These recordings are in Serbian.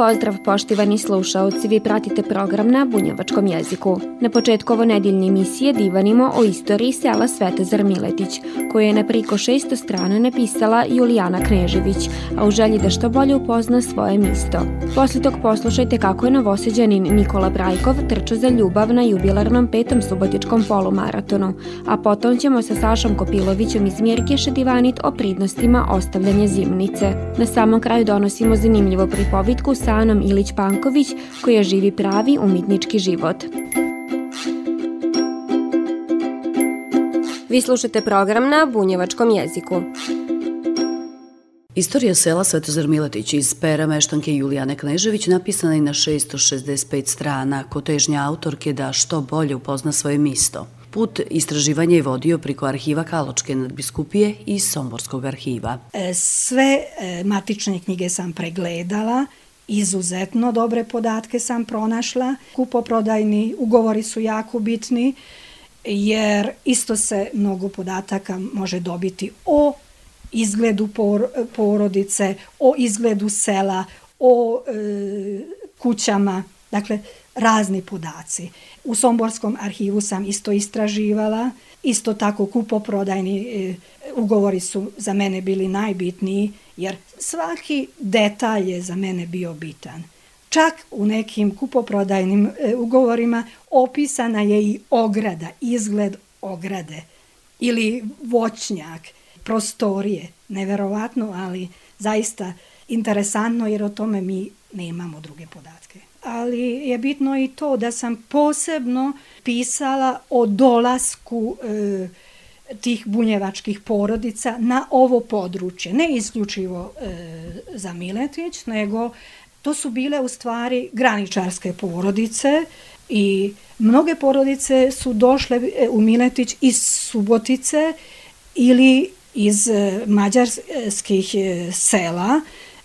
Pozdrav poštivani slušaoci, vi pratite program na bunjevačkom jeziku. Na početku ovo nedeljne emisije divanimo o istoriji sela Svetozar Miletić, koju je na priko 600 strana napisala Julijana Knežević, a u želji da što bolje upozna svoje misto. Posle tog poslušajte kako je novoseđanin Nikola Brajkov trčao za ljubav na jubilarnom petom subotičkom polumaratonu, a potom ćemo sa Sašom Kopilovićem iz Mirke Šedivanit o pridnostima ostavljanja zimnice. Na samom kraju donosimo zanimljivo pripovitku sa Anom Ilić-Panković koja živi pravi umitnički život. Vi slušate program na bunjevačkom jeziku. Istorija sela Svetozar Miletić iz pera meštanke Julijane Knežević napisana je na 665 strana, ko težnja autorke da što bolje upozna svoje misto. Put istraživanja je vodio priko arhiva Kaločke nadbiskupije i Somborskog arhiva. E, sve e, matične knjige sam pregledala izuzetno dobre podatke sam pronašla. Kupoprodajni ugovori su jako bitni jer isto se mnogo podataka može dobiti o izgledu por, porodice, o izgledu sela, o e, kućama, dakle razni podaci. U Somborskom arhivu sam isto istraživala, isto tako kupoprodajni e, ugovori su za mene bili najbitniji jer svaki detalj je za mene bio bitan. Čak u nekim kupoprodajnim e, ugovorima opisana je i ograda, izgled ograde ili voćnjak, prostorije. Neverovatno, ali zaista interesantno jer o tome mi nemamo druge podatke. Ali je bitno i to da sam posebno pisala o dolasku e, tih bunjevačkih porodica na ovo područje. Ne isključivo e, za Miletić, nego to su bile u stvari graničarske porodice i mnoge porodice su došle e, u Miletić iz Subotice ili iz e, mađarskih e, sela.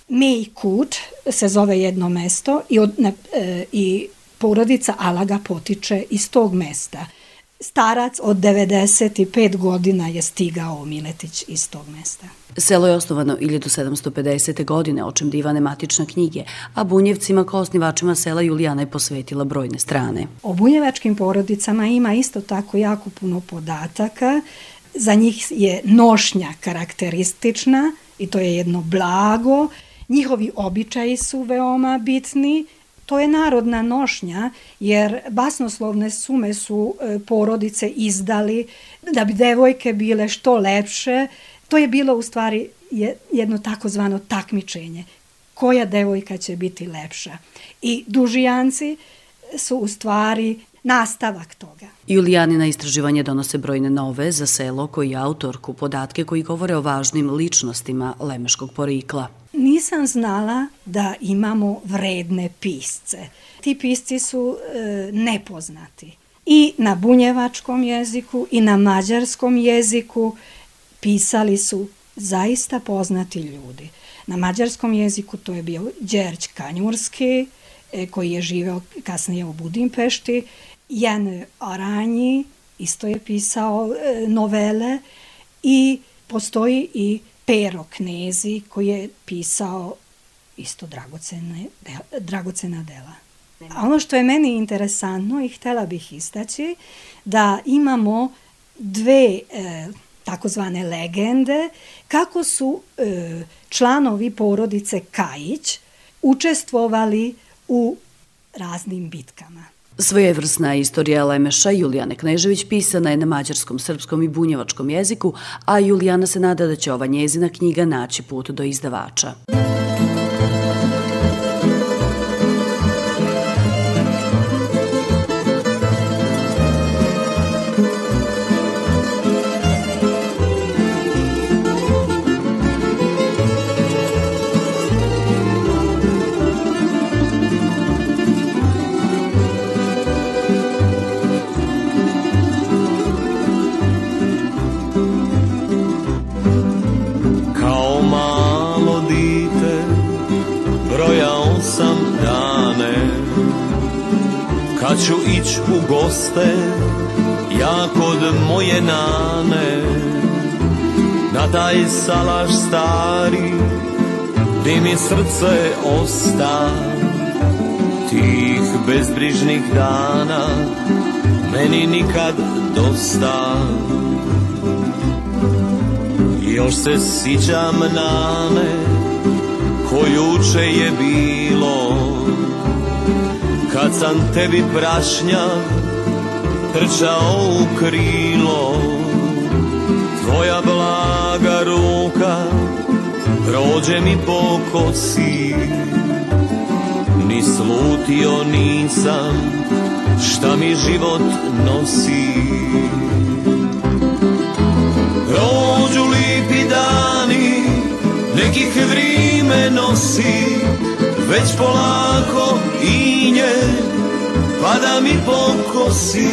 Mejkut se zove jedno mesto i, od, ne, i porodica Alaga potiče iz tog mesta. Starac od 95 godina je stigao Miletić iz tog mesta. Selo je osnovano 1750. godine, očem divane matične knjige, a Bunjevcima kao osnivačima sela Julijana je posvetila brojne strane. O bunjevačkim porodicama ima isto tako jako puno podataka. Za njih je nošnja karakteristična i to je jedno blago. Njihovi običaji su veoma bitni To je narodna nošnja, jer basnoslovne sume su e, porodice izdali da bi devojke bile što lepše. To je bilo u stvari jedno takozvano takmičenje. Koja devojka će biti lepša? I dužijanci su u stvari nastavak toga. Julijanina istraživanje donose brojne nove za selo koji autorku podatke koji govore o važnim ličnostima lemeškog porikla nisam znala da imamo vredne pisce. Ti pisci su e, nepoznati. I na bunjevačkom jeziku i na mađarskom jeziku pisali su zaista poznati ljudi. Na mađarskom jeziku to je bio Đerć Kanjurski, e, koji je živeo kasnije u Budimpešti, Jan Aranji, isto je pisao e, novele i postoji i Pero Knezi koji je pisao isto dragocene, dragocena dela. A ono što je meni interesantno i htela bih istaći da imamo dve e, takozvane legende kako su e, članovi porodice Kajić učestvovali u raznim bitkama. Svojevrsna istorija Lemeša Julijane Knežević pisana je na mađarskom, srpskom i bunjevačkom jeziku, a Julijana se nada da će ova njezina knjiga naći put do izdavača. Taj salaš stari Di mi srce osta Tih bezbrižnih dana Meni nikad dosta. Još se sićam nane Ko juče je bilo. Kad sam tebi prašnja Trčao u krilo Tvoja Prođe mi po Ni slutio nisam Šta mi život nosi. Prođu lipi dani Nekih vrime nosi Već polako i nje Pada mi po kosi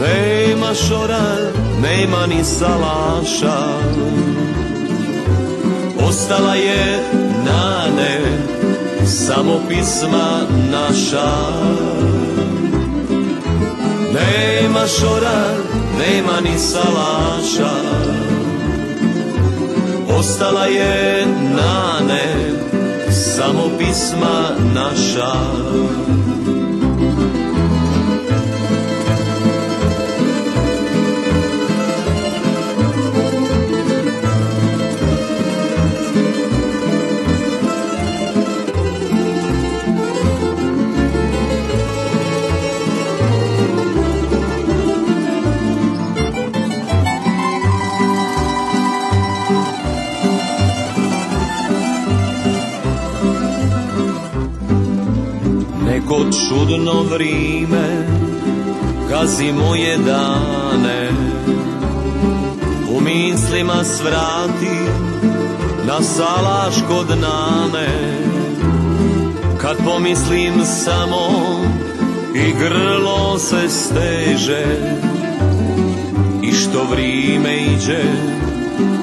Nema šora, nema ni salaša Ostala je nane Samo pisma naša. Nema šora, nema ni salaša. Ostala je nane Samo pisma naša Neko čudno vrime Gazi moje dane. U mislima svrati Na salaš kod nane. Kad pomislim samo I grlo se steže I što vrime iđe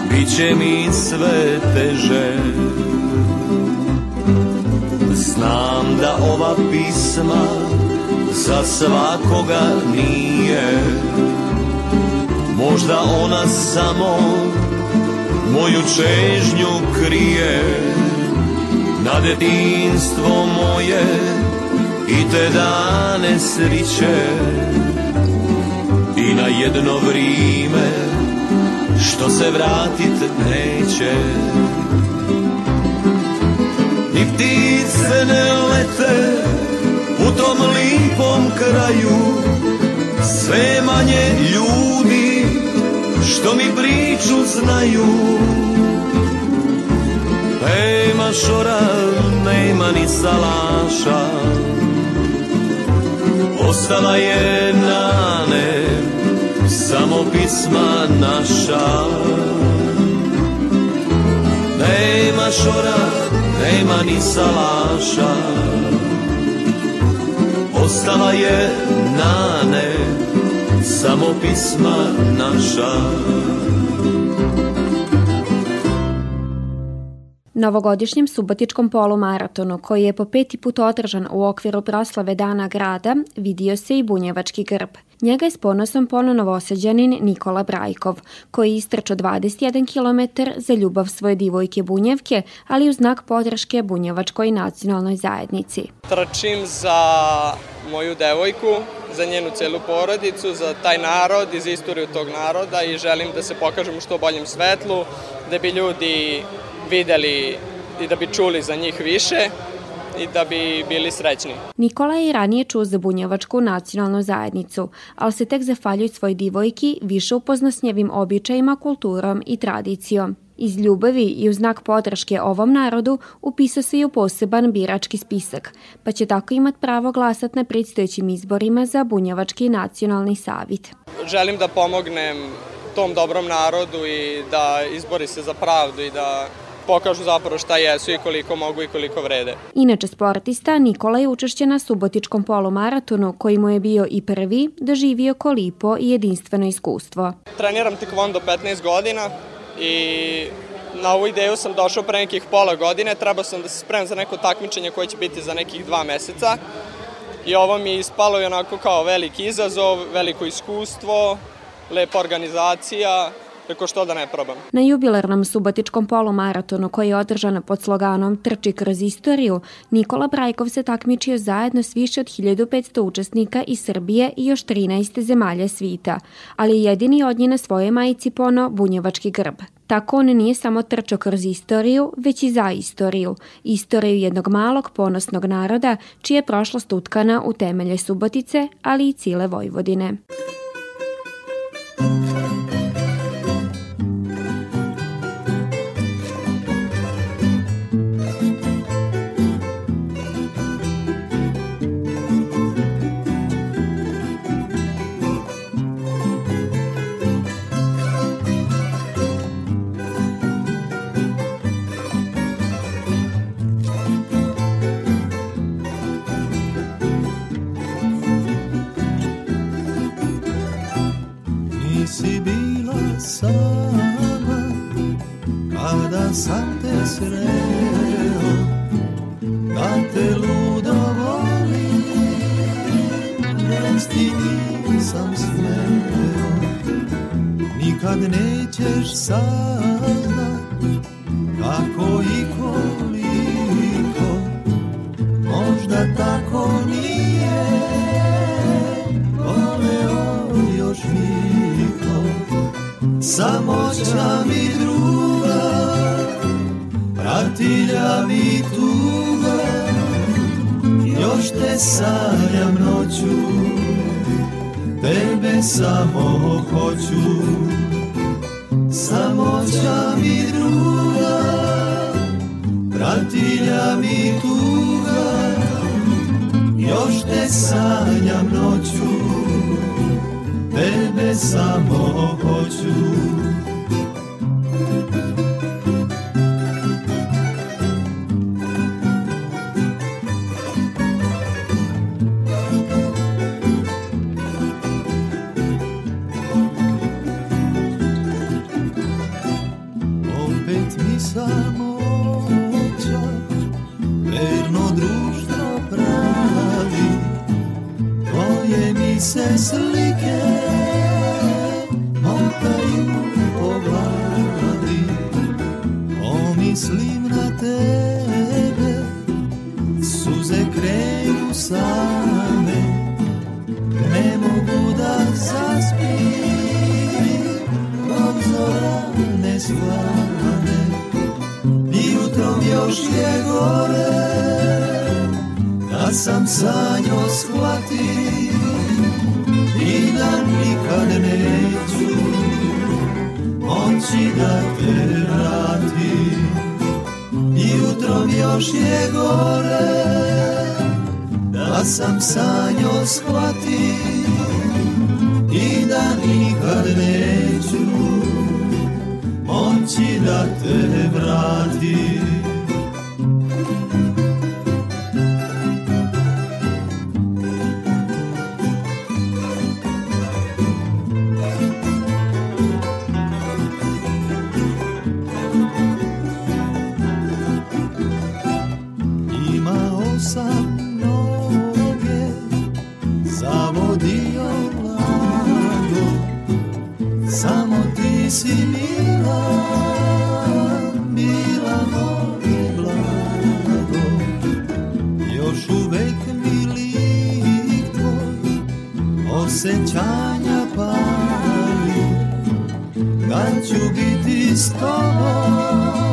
Biće mi sve teže Znam da ova pisma za svakoga nije. Možda ona samo moju čežnju krije. Na detinstvo moje i te dane sriće. I na jedno vrime što se vratit neće. Ni ptice ne lete u tom lipom kraju. Sve manje ljudi što mi priču znaju. Nema šora, nema ni salaša. Ostala je nane, samo pisma naša. Nema šora, nema ni salaša Ostala je nane, samo pisma naša Novogodišnjem subotičkom polumaratonu, koji je po peti put održan u okviru proslave Dana grada, vidio se i bunjevački grb. Njega je s ponosom pono novoseđanin Nikola Brajkov, koji istračo 21 km za ljubav svoje divojke Bunjevke, ali u znak podrške Bunjevačkoj nacionalnoj zajednici. Trčim za moju devojku, za njenu celu porodicu, za taj narod i za istoriju tog naroda i želim da se pokažem u što boljem svetlu, da bi ljudi videli i da bi čuli za njih više i da bi bili srećni. Nikola je i ranije čuo za bunjevačku nacionalnu zajednicu, ali se tek zafaljuj svoj divojki više upozna s njevim običajima, kulturom i tradicijom. Iz ljubavi i u znak podrške ovom narodu upisao se i u poseban birački spisak, pa će tako imat pravo glasat na predstojećim izborima za Bunjevački nacionalni savit. Želim da pomognem tom dobrom narodu i da izbori se za pravdu i da pokažu zapravo šta jesu i koliko mogu i koliko vrede. Inače sportista Nikola je učešće na subotičkom polumaratonu koji mu je bio i prvi doživio kolipo i jedinstveno iskustvo. Treniram tekvondo 15 godina i na ovu ideju sam došao pre nekih pola godine, trebao sam da se spremam za neko takmičenje koje će biti za nekih dva meseca i ovo mi je ispalo i onako kao veliki izazov, veliko iskustvo, lepa organizacija, Reko što da ne probam. Na jubilarnom subotičkom polumaratonu koji je održan pod sloganom Trči kroz istoriju, Nikola Brajkov se takmičio zajedno s više od 1500 učesnika iz Srbije i još 13 zemalja svita, ali jedini od nje na svojoj majici pono bunjevački grb. Tako on nije samo trčao kroz istoriju, već i za istoriju. Istoriju jednog malog ponosnog naroda, čija je prošlost utkana u temelje Subotice, ali i cile Vojvodine. kad nećeš saznat kako i koliko možda tako nije voleo još niko. Samoća mi druga pratilja mi tuga još te sanjam noću tebe samo hoću noća mi druga, bratilja mi tuga, još te sanjam noću, tebe samo hoću. sam sanjo shvatio i da nikad neću On moći da te vratim. Jutrom još je gore, da sam sanjo shvatio i da nikad neću On moći da te vratim. si mila, mila voli blago, još uvek miliko, osjećanja pali, kad ću biti s tobom,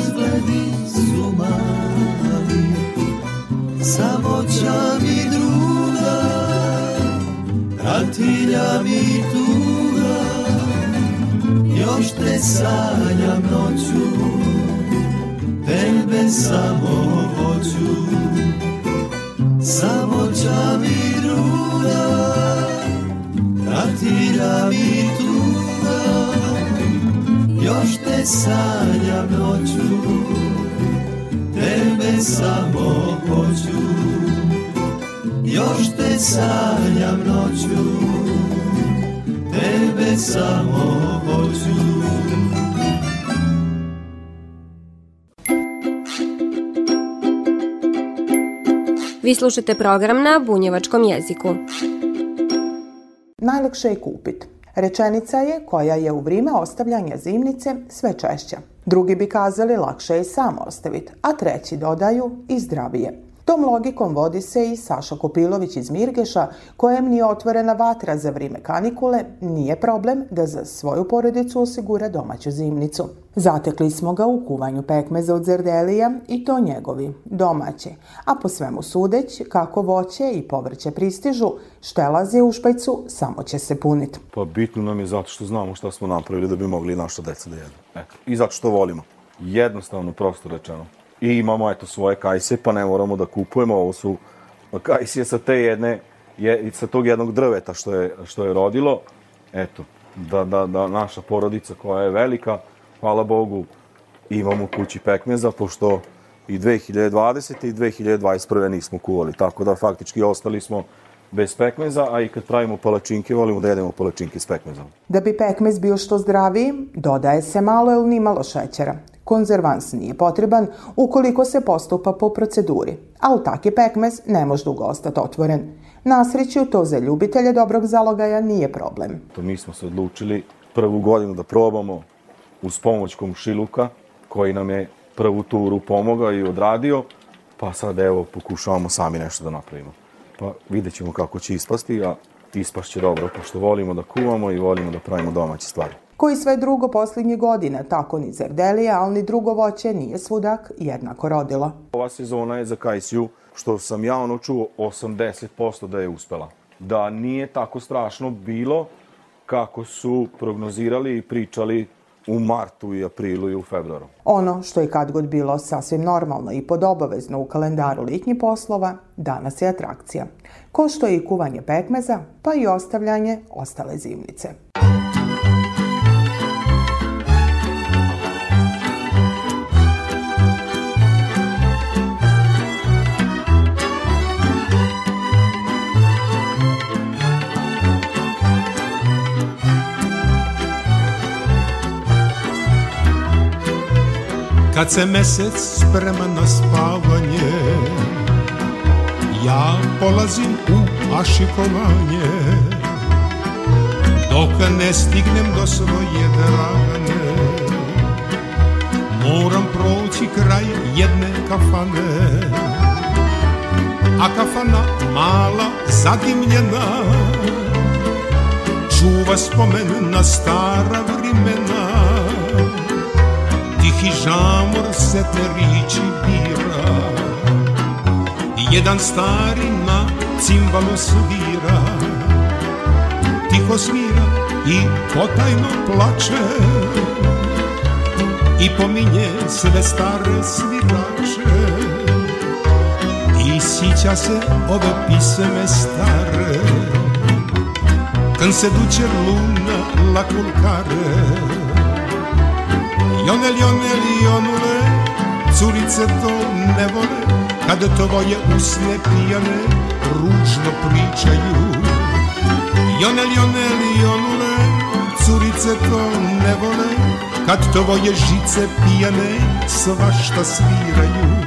izgledi su mali, samo čami druga, ratilja mi sanjam noću Tebe samo hoću. Samo mi runa Pratila mi tuga Još te sanjam noću Tebe samo hoću. Još te sanjam noću Tebe samo hoću. Slušate program na bunjevačkom jeziku. Najlakše je kupiti. Rečenica je koja je u vrijeme ostavljanja zimnice sve češća. Drugi bi kazali lakše je samo ostaviti, a treći dodaju i zdravije. Tom logikom vodi se i Saša Kopilović iz Mirgeša, kojem nije otvorena vatra za vrijeme kanikule, nije problem da za svoju porodicu osigura domaću zimnicu. Zatekli smo ga u kuvanju pekmeza od zerdelija i to njegovi, domaći. A po svemu sudeć, kako voće i povrće pristižu, štelazi u špajcu samo će se puniti. Pa bitno nam je zato što znamo šta smo napravili da bi mogli naša deca da jedu. Eto. I zato što volimo. Jednostavno, prosto rečeno i imamo eto svoje kajse, pa ne moramo da kupujemo. Ovo su kajsije sa te jedne, je, sa tog jednog drveta što je, što je rodilo. Eto, da, da, da naša porodica koja je velika, hvala Bogu, imamo kući pekmeza, pošto i 2020. i 2021. nismo kuvali. Tako da faktički ostali smo bez pekmeza, a i kad pravimo palačinke, volimo da jedemo palačinke s pekmezom. Da bi pekmez bio što zdraviji, dodaje se malo ili ni malo šećera. Konzervans nije potreban ukoliko se postupa po proceduri, ali taki pekmez ne može dugo ostati otvoren. Na sreću to za ljubitelje dobrog zalogaja nije problem. To mi smo se odlučili prvu godinu da probamo uz pomoć komšiluka koji nam je prvu turu pomogao i odradio, pa sad evo pokušavamo sami nešto da napravimo. Pa vidjet ćemo kako će ispasti, a ispašće dobro, pošto volimo da kuvamo i volimo da pravimo domaće stvari koji sve drugo posljednje godine, tako ni zerdelija, ali ni drugo voće nije svudak jednako rodilo. Ova sezona je za Kajsiju, što sam ja ono čuo, 80% da je uspela. Da nije tako strašno bilo kako su prognozirali i pričali u martu i aprilu i u februaru. Ono što je kad god bilo sasvim normalno i podobavezno u kalendaru litnjih poslova, danas je atrakcija. Ko što je i kuvanje pekmeza, pa i ostavljanje ostale zimnice. Kad se mesec sprema na spavanje Ja polazim u ašikovanje. Dok ne stignem do svoje dragane Moram proći kraj jedne kafane. A kafana mala zadimljena Čuva spomen na stara vrimena Tihi žamor se terići bira. Jedan stari na cimbalu svira. Tiho svira i potajno plače. I pominje sve stare svirače. I sića se ove piseme stare. Când se duce luna la culcare Jonel, jonel, jonule, curice to ne vole, Kad tvoje usne pijane ružno pričaju. Jonel, jonel, jonule, curice to ne vole, Kad tvoje žice pijane svašta sviraju.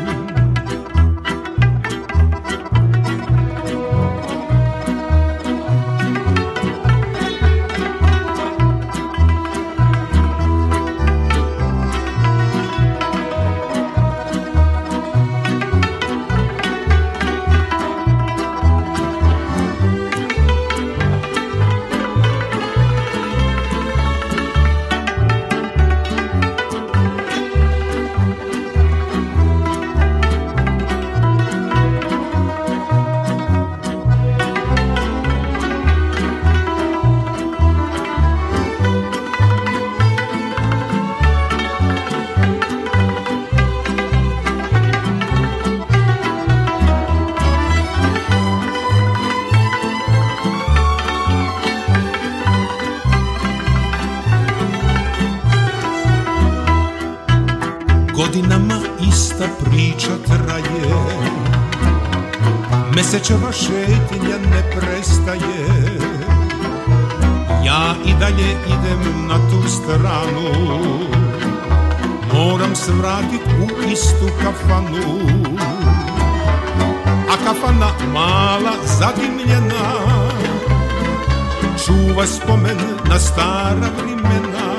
Mesečeva šetnja ne prestaje. Ja i dalje idem na tu stranu. Moram se vratit u istu kafanu. A kafana mala zadimljena. Čuva spomen na stara vrimena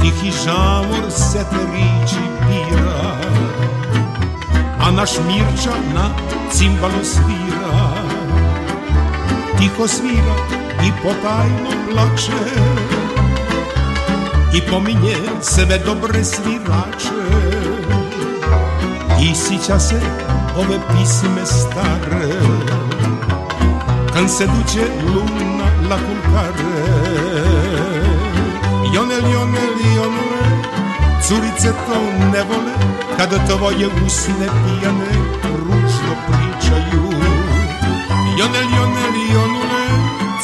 Tihi žamor se teriči pira A naš Mirča na cimbalu svira. Tiho svira i potajno plače I pominje sve dobre svirače. I sića se ove pisme stare Kad se duće luna la kulkare Jonel, jonel, jonele Curice to ne vole Kada tvoje usne pijane Ružno pričaju Jonel, jonel, jonule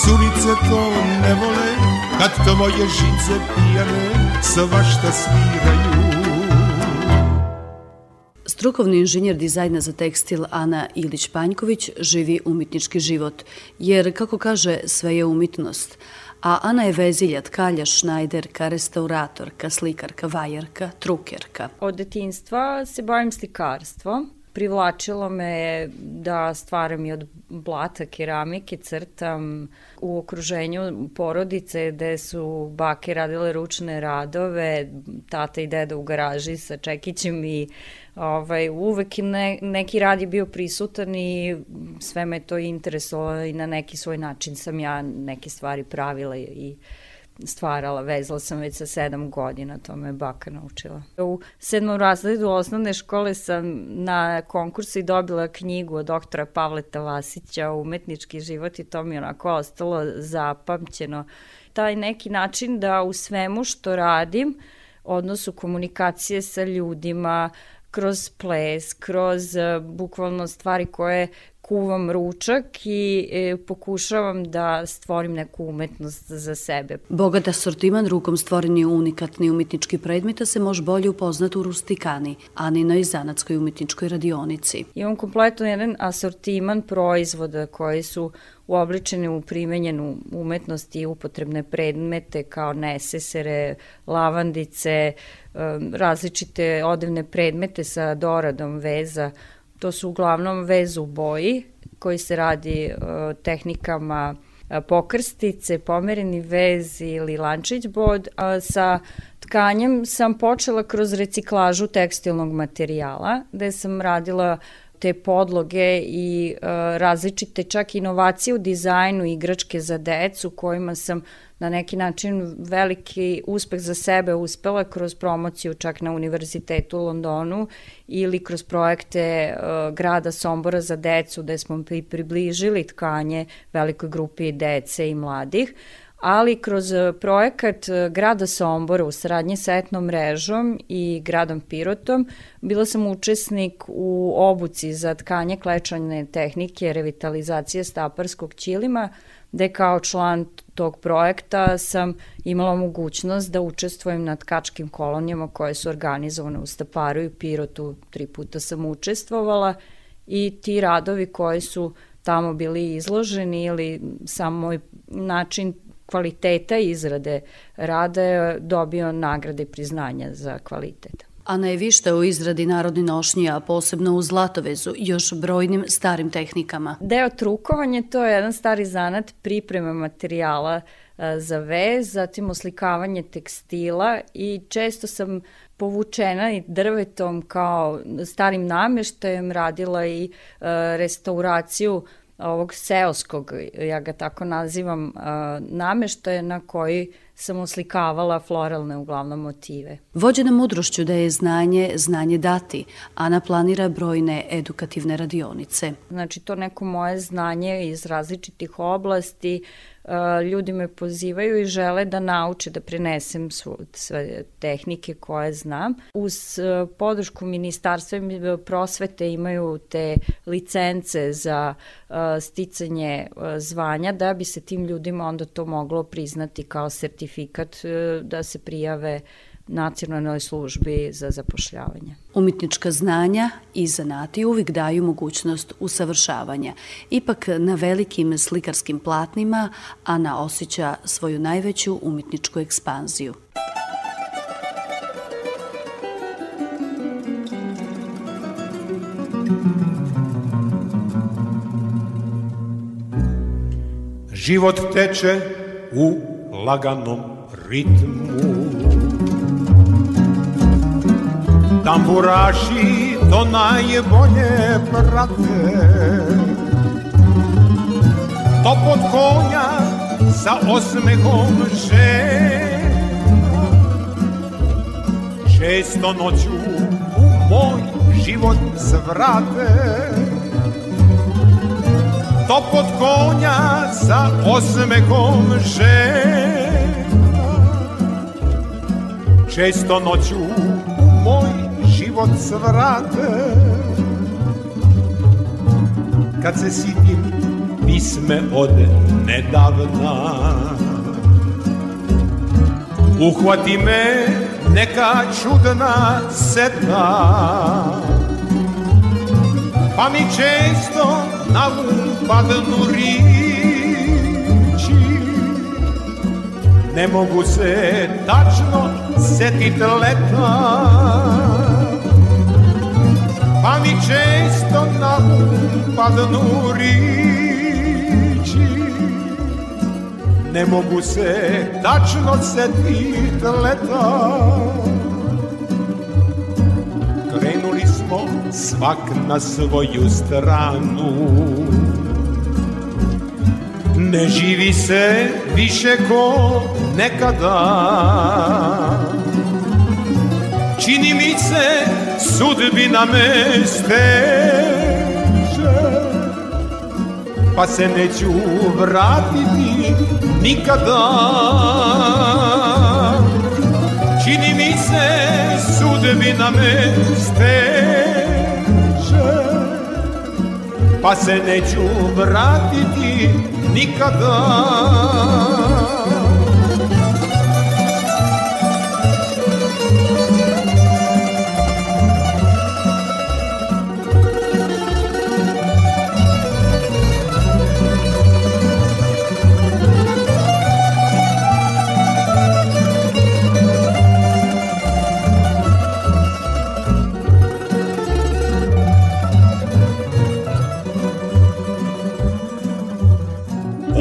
Curice to ne vole Kad tvoje žice pijane Svašta sviraju Strukovni inženjer dizajna za tekstil Ana Ilić-Panjković živi umetnički život, jer, kako kaže, sve je umetnost. A Ana je vezilja, tkalja, šnajderka, restauratorka, slikarka, vajarka, trukerka. Od detinstva se bavim slikarstvom. Privlačilo me da stvaram i od blata, keramike, crtam u okruženju porodice gde su bake radile ručne radove, tata i deda u garaži sa čekićem i ovaj, uvek ne, neki rad je bio prisutan i sve me to interesovalo i na neki svoj način sam ja neke stvari pravila i stvarala, vezala sam već sa sedam godina, to me baka naučila. U sedmom razredu osnovne škole sam na konkursu i dobila knjigu od doktora Pavleta Vasića Umetnički život i to mi onako ostalo zapamćeno. Taj neki način da u svemu što radim, odnosu komunikacije sa ljudima, kroz ples, kroz uh, bukvalno stvari koje kuvam ručak i e, pokušavam da stvorim neku umetnost za sebe. Bogat asortiman rukom stvoreni unikatni umetnički predmeta se može bolje upoznati u Rustikani, Aninoj zanatskoj umetničkoj radionici. Imam kompletno jedan asortiman proizvoda koji su uobličene u primenjenu umetnost i upotrebne predmete kao nesesere, lavandice, različite odevne predmete sa doradom veza, To su uglavnom vez u boji koji se radi uh, tehnikama uh, pokrstice, pomereni vez ili lančić bod. Sa tkanjem sam počela kroz reciklažu tekstilnog materijala, gde sam radila te podloge i uh, različite čak inovacije u dizajnu igračke za decu kojima sam na neki način veliki uspeh za sebe uspela kroz promociju čak na Univerzitetu u Londonu ili kroz projekte uh, grada Sombora za decu gde smo pri približili tkanje velikoj grupi dece i mladih ali kroz projekat uh, grada Sombora u saradnji sa etnom mrežom i gradom Pirotom bila sam učesnik u obuci za tkanje klečane tehnike revitalizacije staparskog ćilima gde kao član tog projekta sam imala mogućnost da učestvujem na tkačkim kolonijama koje su organizovane u Staparu i Pirotu. Tri puta sam učestvovala i ti radovi koji su tamo bili izloženi ili sam moj način kvaliteta izrade rada je dobio nagrade i priznanja za kvalitet. Ana je višta u izradi narodni nošnji, a posebno u zlatovezu, još brojnim starim tehnikama. Deo trukovanja to je jedan stari zanat pripreme materijala e, za vez, zatim oslikavanje tekstila i često sam povučena i drvetom kao starim namještajem, radila i e, restauraciju ovog seoskog, ja ga tako nazivam, nameštaja na koji sam uslikavala floralne uglavnom motive. Vođena mudrošću da je znanje, znanje dati, Ana planira brojne edukativne radionice. Znači to neko moje znanje iz različitih oblasti, ljudi me pozivaju i žele da nauče da prenesem sve tehnike koje znam. Uz podršku ministarstva prosvete imaju te licence za sticanje zvanja da bi se tim ljudima onda to moglo priznati kao sertifikat sertifikat e, da se prijave nacionalnoj službi za zapošljavanje. Umetnička znanja i zanati uvijek daju mogućnost usavršavanja. Ipak na velikim slikarskim platnima Ana osjeća svoju najveću umetničku ekspanziju. Život teče u laganom ritmu. Tamburaši to najbolje prate To pod konja sa osmehom žena Često noću u moj život zvrate To pod konja sa osmehom žena Često noću u moj život zvrate Kad se sitim pisme od nedavna. Uhvati me neka čudna seta Pa mi često na um padnu riči Ne mogu se tačno setit leta Pa mi često na um padnu riči Ne mogu se tačno setit leta Smo svak na svoju stranu. Ne živi se više ko nekada. Čini mi se sudbina me steže Pa se neću vratiti nikada. Čini mi se sudbina me steže Pa se neću vratiti nikada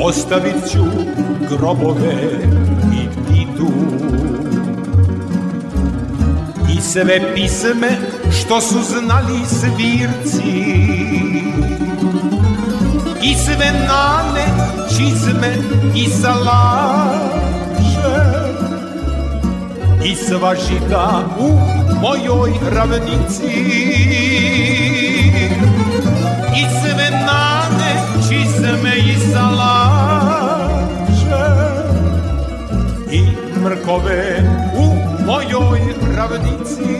Ostavit ću grobove i ptitu. I sve pisme što su znali svirci. I sve nane, čizme i salaše. I sva žita u mojoj ravnici. I sve nane, čizme i salaše mrkove u mojoj ravnici.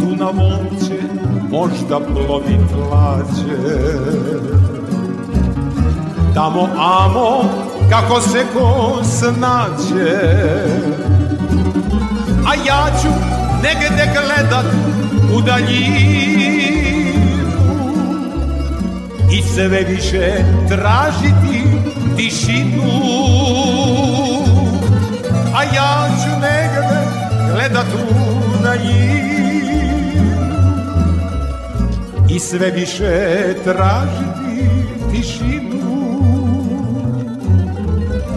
Tu na momče možda plovit lađe Tamo amo kako se ko snađe. A ja ću negde gledat u daljinu I sve više tražiti tišinu. A ja ću negde gledat u daljinu I sve više tražiti tišinu.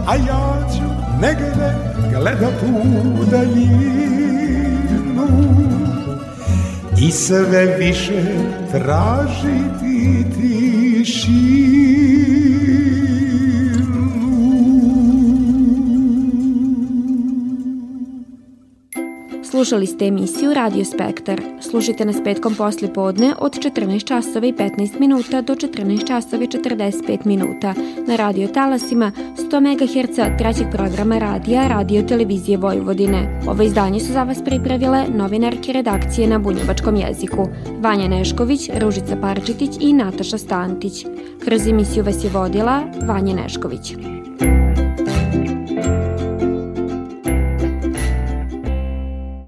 A ja ću negde gledat u daljinu I sve više tražiti Slušali ste emisiju Radio Spektar. Slušajte nas petkom posle podne od 14 časova i 15 minuta do 14 časova i 45 minuta na radio talasima 100 MHz trećeg programa radija Radio Televizije Vojvodine. Ovo izdanje su za vas pripravile novinarke redakcije na bunjevačkom jeziku Vanja Nešković, Ružica Parčitić i Nataša Stantić. Kroz emisiju vas je vodila Vanja Nešković.